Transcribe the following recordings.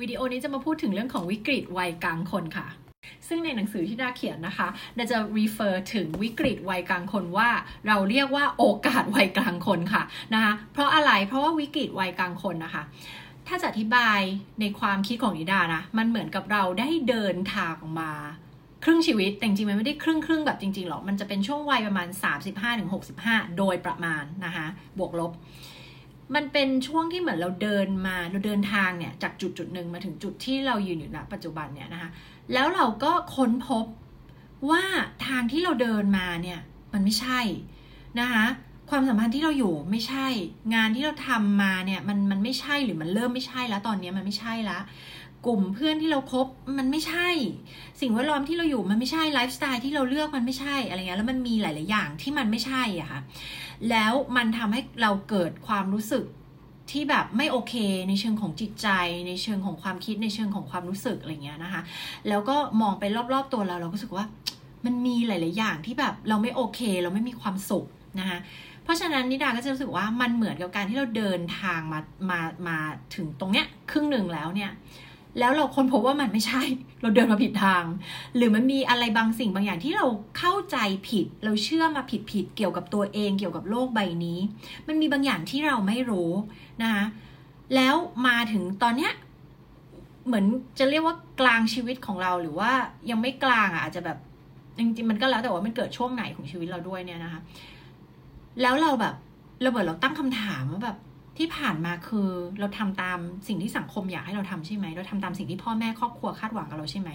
วิดีโอนี้จะมาพูดถึงเรื่องของวิกฤตวัยกลางคนค่ะ ซึ่งในหนังสือที่ดาเขียนนะคะดาจะ refer ถึงวิกฤตวัยกลางคนว่า เราเรียกว่าโอกาสวัยกลางคนค่ะนะคะเพราะอะไรเพราะว่าวิกฤตวัยกลางคนนะคะถ้าจะอธิบายในความคิดของนิดานะ มันเหมือนกับเราได้เดินทางมาครึ่งชีวิต แต่จริงๆ มันไม่ได้ครึ่งครึ่งแบบจริงๆ หรอก มันจะเป็นช่วงวัยประมาณ 35-65 โดยประมาณนะคะ บวกลบ มันเป็นช่วงที่เหมือนเราเดินมาเราเดินทางเนี่ยจากจุดจุดหนึ่งมาถึงจุดที่เรายืนอยู่ณปัจจุบันเนี่ยนะคะ แล้วเราก็ค้นพบว่าทางที่เราเดินมาเนี่ยมันไม่ใช่นะคะความสัมพันธ์ที่เราอยู่ไม่ใช่ งานที่เราทำมาเนี่ยมันมันไม่ใช่หรือมันเริ่มไม่ใช่แล้วตอนนี้มันไม่ใช่ละ กลุ่มเพื่อนที่เราครบมันไม่ใช่ สิ่งแวดล้อมที่เราอยู่มันไม่ใช่ไลฟ์สไตล์ที่เราเลือกมันไม่ใช่อะไรเงี้ยแล้วมันมีหลาย ๆ อย่างที่มันไม่ใช่อะค่ะแล้วมันทำให้เราเกิดความรู้สึกที่แบบไม่โอเคในเชิงของจิตใจ ในเชิงของความคิดในเชิงของความรู้สึกอะไรเงี้ยนะคะ แล้วก็มองไปรอบ ๆ ตัวเราเราก็รู้สึกว่ามันมีหลาย ๆ อย่างที่แบบเราไม่โอเค เราไม่มีความสุขนะคะเพราะฉะนั้นนิดาก็จะรู้สึกว่ามันเหมือนกับการที่เราเดินทางมามามาถึงตรงเนี้ยครึ่งหนึ่งแล้วเนี่ย แล้วเราค้นพบว่ามันไม่ใช่ เราเดินมาผิดทาง หรือมันมีอะไรบางสิ่งบางอย่างที่เราเข้าใจผิด เราเชื่อมาผิดผิดเกี่ยวกับตัวเองเกี่ยวกับโลกใบนี้ มันมีบางอย่างที่เราไม่รู้นะคะแล้วมาถึงตอนเนี้ยเหมือนจะเรียกว่ากลางชีวิตของเราหรือว่ายังไม่กลางอะอาจจะแบบจริงๆมันก็แล้วแต่ว่ามันเกิดช่วงไหนของชีวิตเราด้วยเนี่ยนะคะ แล้วเราแบบราเบิดเราตั้งคำถามว่าแบบ ที่ผ่านมาคือเราทำตามสิ่งที่สังคมอยากให้เราทำใช่ไหม เราทำตามสิ่งที่พ่อแม่ครอบครัวคาดหวังกับเราใช่ไหม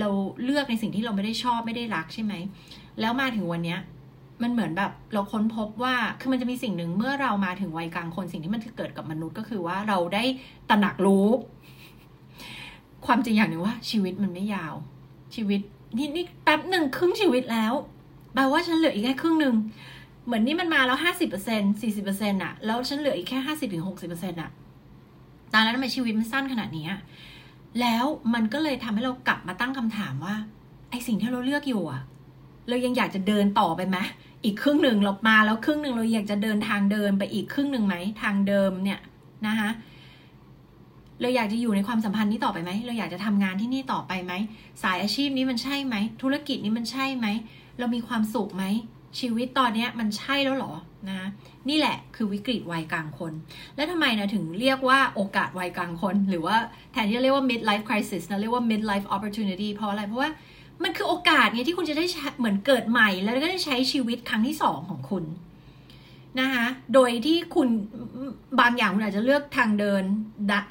เราเลือกในสิ่งที่เราไม่ได้ชอบไม่ได้รักใช่ไหม แล้วมาถึงวันเนี้ยมันเหมือนแบบเราค้นพบว่าคือมันจะมีสิ่งหนึ่งเมื่อเรามาถึงวัยกลางคนสิ่งที่มันเกิดกับมนุษย์ก็คือว่าเราได้ตระหนักรู้ ความจริงอย่างหนึ่งว่า ชีวิตมันไม่ยาว ชีวิตนี่นี่แป๊บหนึ่งครึ่งชีวิตแล้วแปลว่าฉันเหลืออีกแค่ครึ่งหนึ่ง เหมือนนี่มันมาแล้วห้าสิบเปอร์เซ็นสี่สิบเปอร์เซ็นต์อะแล้วฉันเหลืออีกแค่ห้าสิบถึงหกสิบเปอร์เซ็นต์อะตอนนั้นทำไมชีวิตมันสั้นขนาดนี้แล้วมันก็เลยทำให้เรากลับมาตั้งคำถามว่า ไอสิ่งที่เราเลือกอยู่อะเรายังอยากจะเดินต่อไปไหมอีกครึ่งหนึ่งเรามาแล้วครึ่งหนึ่งเราอยากจะเดินทางเดินไปอีกครึ่งหนึ่งไหมทางเดิมเนี่ยนะคะเราอยากจะอยู่ในความสัมพันธ์นี้ต่อไปไหม เราอยากจะทำงานที่นี่ต่อไปไหม สายอาชีพนี้มันใช่ไหม ธุรกิจนี้มันใช่ไหม เรามีความสุขไหม ชีวิตตอนนี้มันใช่แล้วหรอนะนี่แหละคือวิกฤตวัยกลางคน แล้วทำไมนะถึงเรียกว่าโอกาสวัยกลางคน หรือว่าแทนที่จะเรียกว่า mid life crisis นะเรียกว่า mid life opportunity เพราะอะไร เพราะว่ามันคือโอกาสไงที่คุณจะได้เหมือนเกิดใหม่ แล้วก็ได้ใช้ชีวิตครั้งที่สองของคุณนะคะโดยที่คุณบางอย่างคุณอาจจะเลือกทางเดิน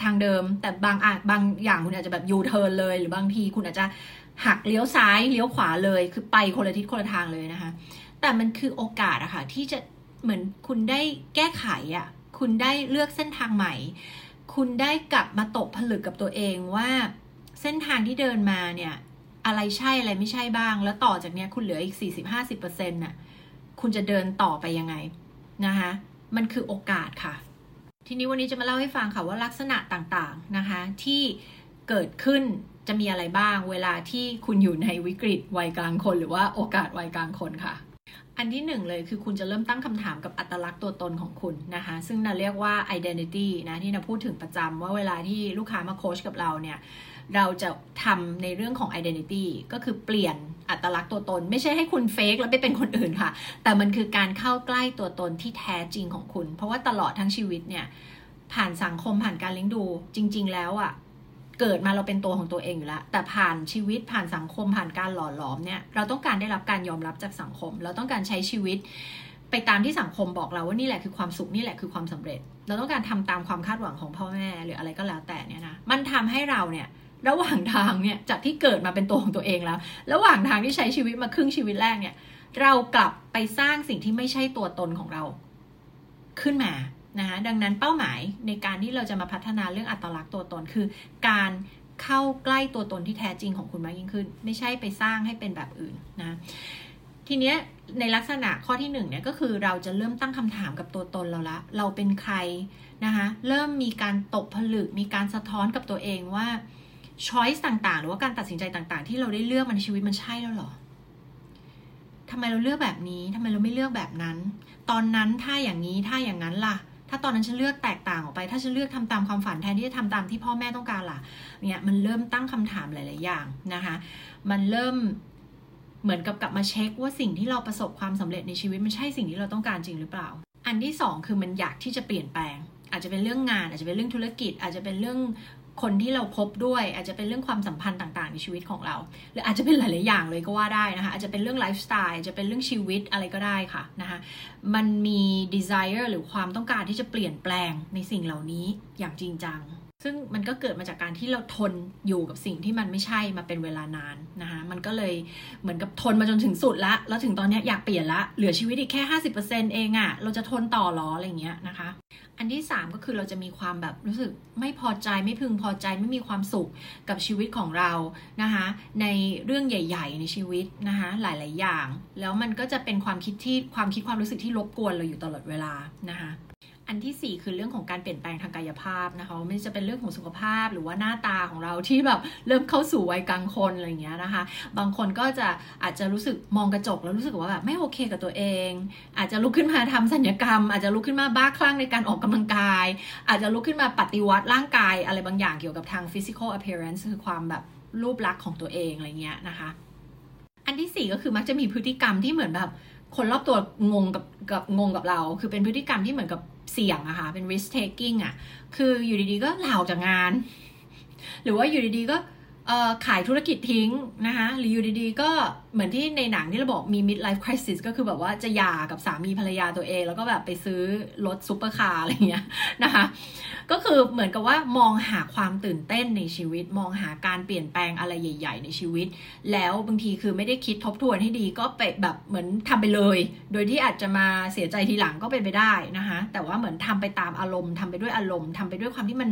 ทางเดิม แต่บางอาบางอย่างคุณอาจจะแบบยูเทิร์นเลย หรือบางทีคุณอาจจะ หักเลี้ยวซ้ายเลี้ยวขวาเลย คือไปคนละทิศคนละทางเลยนะคะ แต่มันคือโอกาสอะค่ะที่จะเหมือนคุณได้แก้ไขอะคุณได้เลือกเส้นทางใหม่ คุณได้กลับมาตกผลึกกับตัวเองว่าเส้นทางที่เดินมาเนี่ย อะไรใช่อะไรไม่ใช่บ้าง แล้วต่อจากเนี้ยคุณเหลืออีก 40-50%น่ะคุณจะเดินต่อไปยังไงนะคะมันคือโอกาสค่ะ ทีนี้วันนี้จะมาเล่าให้ฟังค่ะว่าลักษณะต่างๆนะคะที่เกิดขึ้น จะมีอะไรบ้างเวลาที่คุณอยู่ในวิกฤตวัยกลางคน หรือว่าโอกาสวัยกลางคนค่ะ อันที่หนึ่งเลยคือคุณจะเริ่มตั้งคำถามกับอัตลักษณ์ตัวตนของคุณนะคะ ซึ่งเราเรียกว่า identity นะที่เราพูดถึงประจำว่าเวลาที่ลูกค้ามาโค้ชกับเราเนี่ยเราจะทำในเรื่องของ identity ก็คือเปลี่ยนอัตลักษณ์ตัวตน ไม่ใช่ให้คุณเฟกแล้วไปเป็นคนอื่นค่ะ แต่มันคือการเข้าใกล้ตัวตนที่แท้จริงของคุณ เพราะว่าตลอดทั้งชีวิตเนี่ยผ่านสังคมผ่านการเลี้ยงดูจริง ๆ แล้วอะ่ะ เกิดมาเราเป็นตัวของตัวเองอยู่แล้ว แต่ผ่านชีวิตผ่านสังคมผ่านการหล่อหลอมเนี่ยเราต้องการได้รับการยอมรับจากสังคม เราต้องการใช้ชีวิต ไปตามที่สังคมบอกเราว่านี่แหละคือความสุขนี่แหละคือความสำเร็จ เราต้องการทำตามความคาดหวังของพ่อแม่หรืออะไรก็แล้วแต่เนี่ยนะมันทำให้เราเนี่ยระหว่างทางเนี่ยจากที่เกิดมาเป็นตัวของตัวเองแล้ว ระหว่างทางที่ใช้ชีวิตมาครึ่งชีวิตแรกเนี่ย เรากลับไปสร้างสิ่งที่ไม่ใช่ตัวตนของเรา ขึ้นมา นะคะดังนั้นเป้าหมายในการที่เราจะมาพัฒนาเรื่องอัตลักษณ์ตัวตนคือ การเข้าใกล้ตัวตนที่แท้จริงของคุณมากยิ่งขึ้น ไม่ใช่ไปสร้างให้เป็นแบบอื่นนะทีเนี้ยในลักษณะข้อที่หนึ่งเนี่ยก็คือเราจะเริ่มตั้งคำถามกับตัวตนเราละ เราเป็นใครนะคะเริ่มมีการตกผลึกมีการสะท้อนกับตัวเองว่าช้อยส์ต่างๆ หรือว่าการตัดสินใจต่างๆ ที่เราได้เลือกมันในชีวิตมันใช่แล้วหรอทำไมเราเลือกแบบนี้ทำไมเราไม่เลือกแบบนั้น ตอนนั้นถ้าอย่างนี้ถ้าอย่างนั้นล่ะ ถ้าตอนนั้นฉันเลือกแตกต่างออกไป ถ้าฉันเลือกทำตามความฝันแทนที่จะทำตามที่พ่อแม่ต้องการล่ะ เนี่ยมันเริ่มตั้งคำถามหลาย ๆ อย่างนะคะ มันเริ่มเหมือนกับกลับมาเช็คว่าสิ่งที่เราประสบความสำเร็จในชีวิตมันใช่สิ่งที่เราต้องการจริงหรือเปล่า อันที่สองคือมันอยากที่จะเปลี่ยนแปลง อาจจะเป็นเรื่องงาน อาจจะเป็นเรื่องธุรกิจ อาจจะเป็นเรื่อง คนที่เราคบด้วย อาจจะเป็นเรื่องความสัมพันธ์ต่าง ๆ ในชีวิตของเรา หรืออาจจะเป็นหลาย ๆ อย่างเลยก็ว่าได้นะคะ อาจจะเป็นเรื่องไลฟ์สไตล์จะเป็นเรื่องชีวิตอะไรก็ได้ค่ะนะคะมันมี desire หรือความต้องการที่จะเปลี่ยนแปลงในสิ่งเหล่านี้อย่างจริงจังซึ่งมันก็เกิดมาจากการที่เราทนอยู่กับสิ่งที่มันไม่ใช่มาเป็นเวลานานนะคะมันก็เลยเหมือนกับทนมาจนถึงสุดละแล้วถึงตอนนี้อยากเปลี่ยนละเหลือชีวิตอีกแค่ 50%เองอะ่ะเราจะทนต่อหรออะไรเงี้ยนะคะ อันที่ 3 ก็คือเราจะมีความแบบรู้สึกไม่พอใจไม่พึงพอใจไม่มีความสุขกับชีวิตของเรานะคะในเรื่องใหญ่ ๆ ในชีวิตนะคะหลาย ๆ อย่าง แล้วมันก็จะเป็นความคิดที่ความคิดความรู้สึกที่รบกวนเราอยู่ตลอดเวลานะคะ อันที่ 4 คือเรื่องของการเปลี่ยนแปลงทางกายภาพนะคะไม่จะเป็นเรื่องของสุขภาพหรือว่าหน้าตาของเราที่แบบเริ่มเข้าสู่วัยกลางคนอะไรอย่างเงี้ยนะคะ บางคนก็จะอาจจะรู้สึกมองกระจกแล้วรู้สึกว่าแบบไม่โอเคกับตัวเอง อาจจะลุกขึ้นมาทำสัญญกรรม อาจจะลุกขึ้นมาบ้าคลั่งในการออกกำลังกาย อาจจะลุกขึ้นมาปฏิวัติร่างกายอะไรบางอย่างเกี่ยวกับทาง physical appearance คือความแบบรูปลักษณ์ของตัวเองอะไรเงี้ยนะคะ อันที่ 4 ก็คือมักจะมีพฤติกรรมที่เหมือนแบบคนรอบตัวงงกับกับงงกับเรา คือเป็นพฤติกรรมที่เหมือนกับ เสี่ยงอะค่ะเป็น risk taking อะคืออยู่ดีๆก็ลาออกจากงาน หรือว่าอยู่ดีๆก็ ขายธุรกิจทิ้งนะคะหรืออยู่ดีๆ ก็เหมือนที่ในหนังที่เราบอกมี mid life crisis ก็คือแบบว่าจะหย่ากับสามีภรรยาตัวเอง แล้วก็แบบไปซื้อรถซุปเปอร์คาร์อะไรเงี้ยนะคะก็คือเหมือนกับว่ามองหาความตื่นเต้นในชีวิต มองหาการเปลี่ยนแปลงอะไรใหญ่ ๆ ในชีวิต แล้วบางทีคือไม่ได้คิดทบทวนให้ดีก็ไปแบบเหมือนทำไปเลย โดยที่อาจจะมาเสียใจทีหลังก็เป็นไปได้นะคะแต่ว่าเหมือนทำไปตามอารมณ์ทำไปด้วยอารมณ์ทำไปด้วยความที่มัน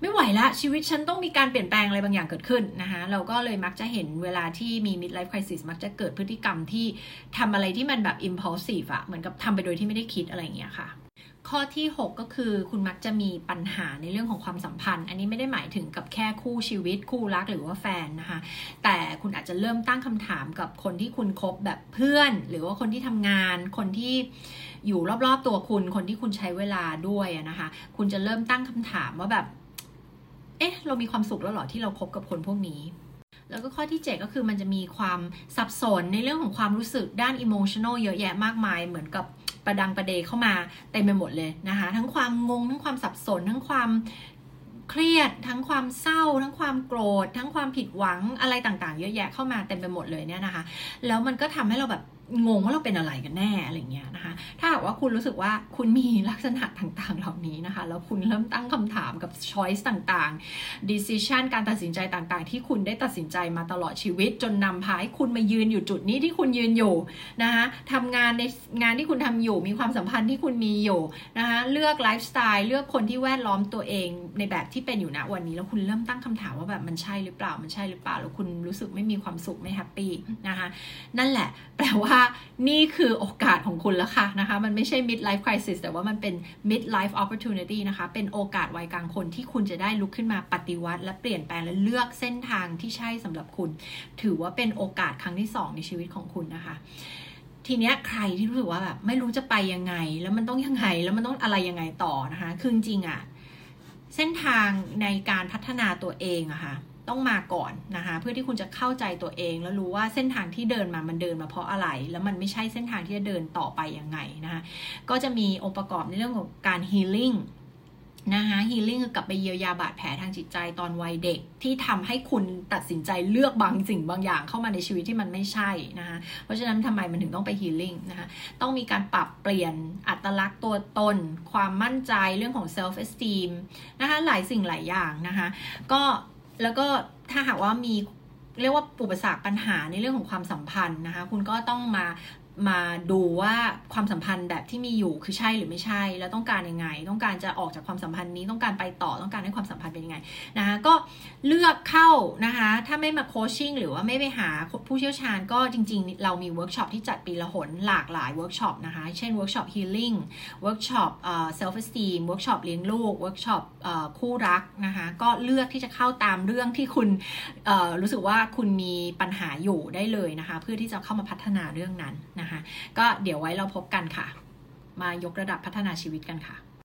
ไม่ไหวละชีวิตฉันต้องมีการเปลี่ยนแปลงอะไรบางอย่างเกิดขึ้นนะคะเราก็เลยมักจะเห็นเวลาที่มี mid life crisis มักจะเกิดพฤติกรรมที่ทำอะไรที่มันแบบ impulsive อะเหมือนกับทำไปโดยที่ไม่ได้คิดอะไรอย่างเงี้ยค่ะข้อที่ 6 ก็คือคุณมักจะมีปัญหาในเรื่องของความสัมพันธ์ อันนี้ไม่ได้หมายถึงกับแค่คู่ชีวิต คู่รักหรือว่าแฟนนะคะ แต่คุณอาจจะเริ่มตั้งคำถามกับคนที่คุณคบแบบเพื่อน หรือว่าคนที่ทำงาน คนที่อยู่รอบๆตัวคุณ คนที่คุณใช้เวลาด้วยนะคะ คุณจะเริ่มตั้งคำถามว่าแบบ เอ๊ะ เรามีความสุขแล้วหรอที่เราคบกับคนพวกนี้ แล้วก็ข้อที่ 7 ก็คือมันจะมีความสับสนในเรื่องของความรู้สึกด้านอิโมชันอลเยอะแยะมากมาย เหมือนกับประดังประเดเข้ามาเต็มไปหมดเลยนะคะ ทั้งความงง ทั้งความสับสน ทั้งความเครียด ทั้งความเศร้า ทั้งความโกรธ ทั้งความผิดหวังอะไรต่างๆ เยอะแยะเข้ามาเต็มไปหมดเลยเนี่ยนะคะ แล้วมันก็ทำให้เราแบบ งงว่าเราเป็นอะไรกันแน่อะไรเงี้ยนะคะ ถ้าหากว่าคุณรู้สึกว่าคุณมีลักษณะต่างๆ เหล่านี้นะคะ แล้วคุณเริ่มตั้งคำถามกับ choice ต่างๆ decision การตัดสินใจต่างๆ ที่คุณได้ตัดสินใจมาตลอดชีวิต จนนำพาให้คุณมายืนอยู่จุดนี้ที่คุณยืนอยู่นะคะทำงานในงานที่คุณทำอยู่ มีความสัมพันธ์ที่คุณมีอยู่นะคะเลือกไลฟ์สไตล์เลือกคนที่แวดล้อมตัวเองในแบบที่เป็นอยู่ณวันนี้แล้วคุณเริ่มตั้งคำถามว่าแบบมันใช่หรือเปล่ามันใช่หรือเปล่าแล้วคุณรู้สึกไม่มีความสุขไม่แฮปปี้นะคะนั่นแหละแปลว่านี่คือโอกาสของคุณแล้วค่ะนะคะมันไม่ใช่ mid life crisis แต่ว่ามันเป็น mid life opportunity นะคะเป็นโอกาสวัยกลางคนที่คุณจะได้ลุกขึ้นมาปฏิวัติ และเปลี่ยนแปลงและเลือกเส้นทางที่ใช่สำหรับคุณ ถือว่าเป็นโอกาสครั้งที่สองในชีวิตของคุณนะคะทีเนี้ยใครที่รู้สึกว่าแบบไม่รู้จะไปยังไง แล้วมันต้องยังไงแล้วมันต้องอะไรยังไงต่อนะคะคือจริงอะเส้นทางในการพัฒนาตัวเองอะคะ่ะ ต้องมาก่อนนะคะเพื่อที่คุณจะเข้าใจตัวเองแล้วรู้ว่าเส้นทางที่เดินมามันเดินมาเพราะอะไร แล้วมันไม่ใช่เส้นทางที่จะเดินต่อไปยังไงนะคะก็จะมีองค์ประกอบในเรื่องของการ healing นะคะฮีลิ่งคือกลับไปเยียวยาบาดแผลทางจิตใจตอนวัยเด็กที่ทำให้คุณตัดสินใจเลือกบางสิ่งบางอย่างเข้ามาในชีวิตที่มันไม่ใช่นะคะเพราะฉะนั้นทำไมมันถึงต้องไปฮีลิ่งนะคะต้องมีการปรับเปลี่ยนอัตลักษณ์ตัวตน ความมั่นใจเรื่องของ self esteem นะคะหลายสิ่งหลายอย่างนะคะก็ แล้วก็ถ้าหากว่ามีเรียกว่าอุปสรรคปัญหาในเรื่องของความสัมพันธ์นะคะ คุณก็ต้องมา มาดูว่าความสัมพันธ์แบบที่มีอยู่คือใช่หรือไม่ใช่ แล้วต้องการยังไง ต้องการจะออกจากความสัมพันธ์นี้ต้องการไปต่อต้องการให้ความสัมพันธ์เป็นยังไงนะคะก็เลือกเข้านะคะถ้าไม่มา coaching หรือว่าไม่ไปหาผู้เชี่ยวชาญก็จริง ๆ เรามีเวิร์กช็อปที่จัดปีละหนหลากหลายเวิร์กช็อปนะคะเช่นเวิร์กช็อป healing เวิร์กช็อป self esteem เวิร์กช็อปเลี้ยงลูกเวิร์กช็อปคู่รักนะคะก็เลือกที่จะเข้าตามเรื่องที่คุณรู้สึกว่าคุณมีปัญหาอยู่ได้เลยนะคะเพื่อที่จะเข้ามาพัฒนาเรื่องนั้นนะคะ ก็เดี๋ยวไว้เราพบกันค่ะ มายกระดับพัฒนาชีวิตกันค่ะ